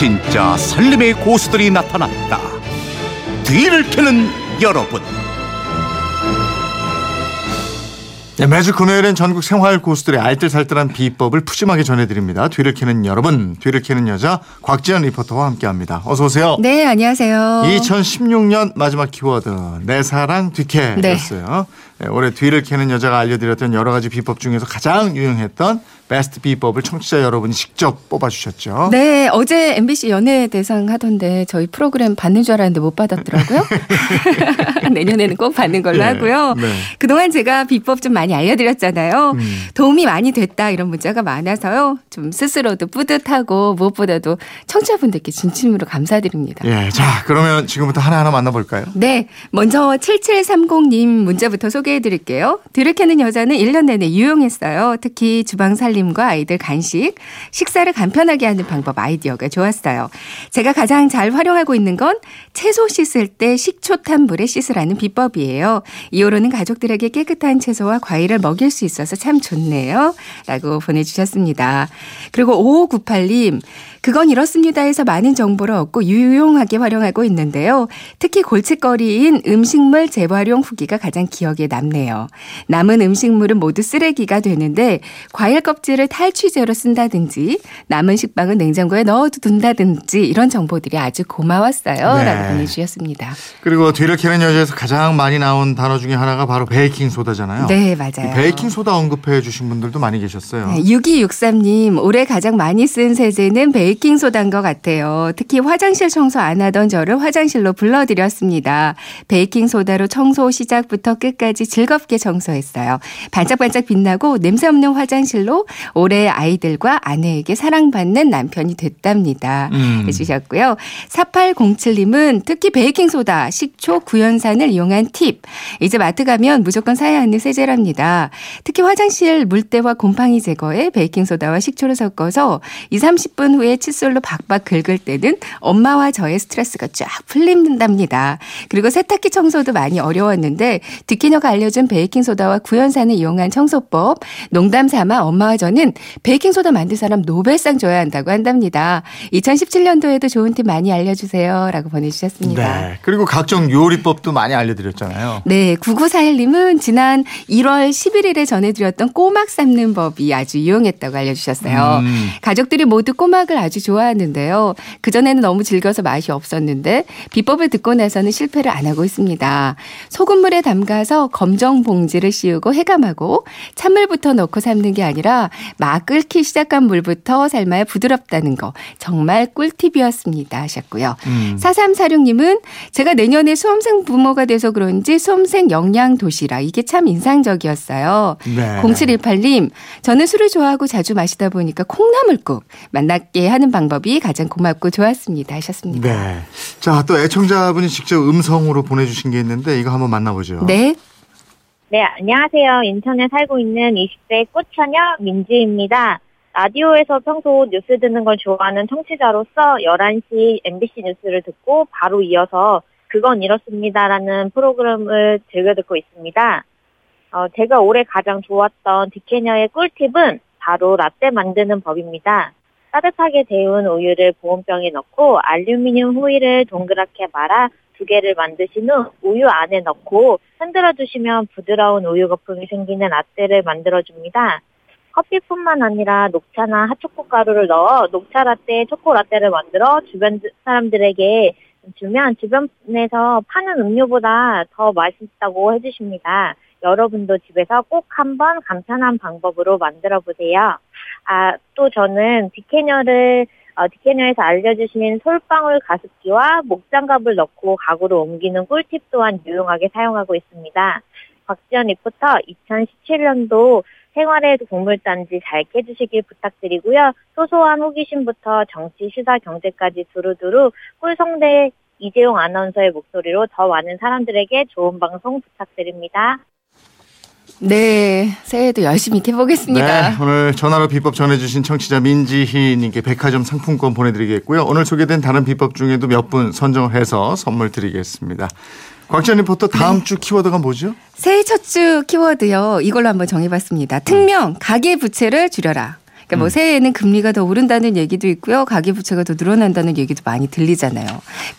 진짜 살림의 고수들이 나타났다. 뒤를 캐는 여러분. 네, 매주 금요일엔 전국 생활 고수들의 알뜰살뜰한 비법을 푸짐하게 전해드립니다. 뒤를 캐는 여러분, 뒤를 캐는 여자 곽지연 리포터와 함께합니다. 어서 오세요. 네, 안녕하세요. 2016년 마지막 키워드 내 사랑 뒤캐였어요. 네. 올해 뒤를 캐는 여자가 알려드렸던 여러 가지 비법 중에서 가장 유용했던 베스트 비법을 청취자 여러분이 직접 뽑아주셨죠. 네, 어제 MBC 연예대상 하던데 저희 프로그램 받는 줄 알았는데 못 받았더라고요. 내년에는 꼭 받는 걸로 네, 하고요. 네. 그동안 제가 비법 좀 많이 알려드렸잖아요. 음. 도움이 많이 됐다 이런 문자가 많아서요. 좀 스스로도 뿌듯하고 무엇보다도 청취자분들께 진심으로 감사드립니다. 예, 자 그러면 지금부터 하나하나 만나볼까요? 네, 먼저 7730님 문자부터 소개 해 드릴게요. 들을 캐는 여자는 1년 내내 유용했어요. 특히 주방 살림 살림과 아이들 간식, 식사를 간편하게 하는 방법 아이디어가 좋았어요. 제가 가장 잘 활용하고 있는 건 채소 씻을 때 식초 탄 물에 씻으라는 비법이에요. 이후로는 가족들에게 깨끗한 채소와 과일을 먹일 수 있어서 참 좋네요. 라고 보내주셨습니다. 그리고 5598님, 그건 이렇습니다 해서 많은 정보를 얻고 유용하게 활용하고 있는데요. 특히 골칫거리인 음식물 재활용 후기가 가장 기억에 남 네요. 남은 음식물은 모두 쓰레기가 되는데 과일 껍질을 탈취제로 쓴다든지 남은 식빵은 냉장고에 넣어둔다든지 이런 정보들이 아주 고마웠어요. 네. 라고 보내주셨습니다. 그리고 뒤를 캐는 여자에서 가장 많이 나온 단어 중에 하나가 바로 베이킹 소다잖아요. 네, 맞아요. 베이킹 소다 언급해 주신 분들도 많이 계셨어요. 네, 6263님, 올해 가장 많이 쓴 세제는 베이킹 베이킹소다인 것 같아요. 특히 화장실 청소 안 하던 저를 화장실로 불러들였습니다. 베이킹 소다로 청소 시작부터 끝까지 즐겁게 청소했어요. 반짝반짝 빛나고 냄새 없는 화장실로 올해 아이들과 아내에게 사랑받는 남편이 됐답니다. 음. 해주셨고요. 4807님은 특히 베이킹소다, 식초, 구연산을 이용한 팁. 이제 마트 가면 무조건 사야 하는 세제랍니다. 특히 화장실 물때와 곰팡이 제거에 베이킹소다와 식초를 섞어서 2, 30분 후에 칫솔로 박박 긁을 때는 엄마와 저의 스트레스가 쫙 풀린답니다. 그리고 세탁기 청소도 많이 어려웠는데 디키너가 알려준 베이킹소다와 구연산을 이용한 청소법 농담 삼아 엄마와 저는 베이킹소다 만든 사람 노벨상 줘야 한다고 한답니다. 2017년도에도 좋은 팁 많이 알려주세요. 라고 보내주셨습니다. 네. 그리고 각종 요리법도 많이 알려드렸잖아요. 네. 9941님은 지난 1월 11일에 전해드렸던 꼬막 삶는 법이 아주 유용했다고 알려주셨어요. 음. 가족들이 모두 꼬막을 아주 아주 좋아하는데요. 그전에는 너무 즐겨서 맛이 없었는데 비법을 듣고 나서는 실패를 안 하고 있습니다. 소금물에 담가서 검정 봉지를 씌우고 해감하고 찬물부터 넣고 삶는 게 아니라 막 끓기 시작한 물부터 삶아야 부드럽다는 거 정말 꿀팁이었습니다 하셨고요. 음. 4346님은 제가 내년에 수험생 부모가 돼서 그런지 수험생 영양 도시락 이게 참 인상적이었어요. 네. 0718님 저는 술을 좋아하고 자주 마시다 보니까 콩나물국 하는 하는 방법이 가장 고맙고 좋았습니다 하셨습니다. 네. 자, 또 애청자분이 직접 음성으로 보내주신 게 있는데 이거 한번 만나보죠. 네. 네, 안녕하세요. 인천에 살고 있는 20대 꽃처녀 민지입니다. 라디오에서 평소 뉴스 듣는 걸 좋아하는 청취자로서 11시 MBC 뉴스를 듣고 바로 이어서 그건 이렇습니다라는 프로그램을 즐겨 듣고 있습니다. 어, 제가 올해 가장 좋았던 디케녀의 꿀팁은 바로 라떼 만드는 법입니다. 따뜻하게 데운 우유를 보온병에 넣고 알루미늄 호일을 동그랗게 말아 두 개를 만드신 후 우유 안에 넣고 흔들어 주시면 부드러운 우유 거품이 생기는 라떼를 만들어 줍니다. 커피뿐만 아니라 녹차나 핫초코 가루를 넣어 녹차 라떼, 초코 라떼를 만들어 주변 사람들에게 주면 주변에서 파는 음료보다 더 맛있다고 해주십니다. 여러분도 집에서 꼭 한번 간편한 방법으로 만들어 보세요. 아, 또 저는 디캐녀를 어, 디캐녀에서 알려주신 솔방울 가습기와 목장갑을 넣고 가구로 옮기는 꿀팁 또한 유용하게 사용하고 있습니다. 박지연 리포터 2017년도 생활의 동물단지 잘 깨주시길 부탁드리고요. 소소한 호기심부터 정치, 시사, 경제까지 두루두루 꿀성대 이재용 아나운서의 목소리로 더 많은 사람들에게 좋은 방송 부탁드립니다. 네, 새해도 열심히 해보겠습니다. 네, 오늘 전화로 비법 전해주신 청취자 민지희님께 백화점 상품권 보내드리겠고요. 오늘 소개된 다른 비법 중에도 몇 분 선정을 해서 선물 드리겠습니다. 곽지연 리포터 다음 네. 주 키워드가 뭐죠? 새해 첫 주 키워드요. 이걸로 한번 정해봤습니다. 특명 가계 부채를 줄여라. 그러니까 뭐 음. 새해에는 금리가 더 오른다는 얘기도 있고요. 가계부채가 더 늘어난다는 얘기도 많이 들리잖아요.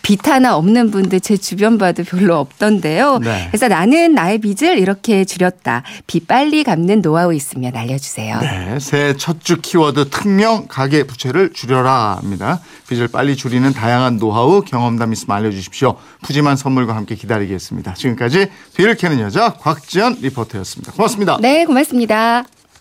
빚 하나 없는 분들 제 주변 봐도 별로 없던데요. 네. 그래서 나는 나의 빚을 이렇게 줄였다. 빚 빨리 갚는 노하우 있으면 알려주세요. 네. 새해 첫 주 키워드 특명 가계부채를 줄여라 합니다. 빚을 빨리 줄이는 다양한 노하우 경험담 있으면 알려주십시오. 푸짐한 선물과 함께 기다리겠습니다. 지금까지 뒤를 캐는 여자 곽지연 리포터였습니다. 고맙습니다. 네, 고맙습니다.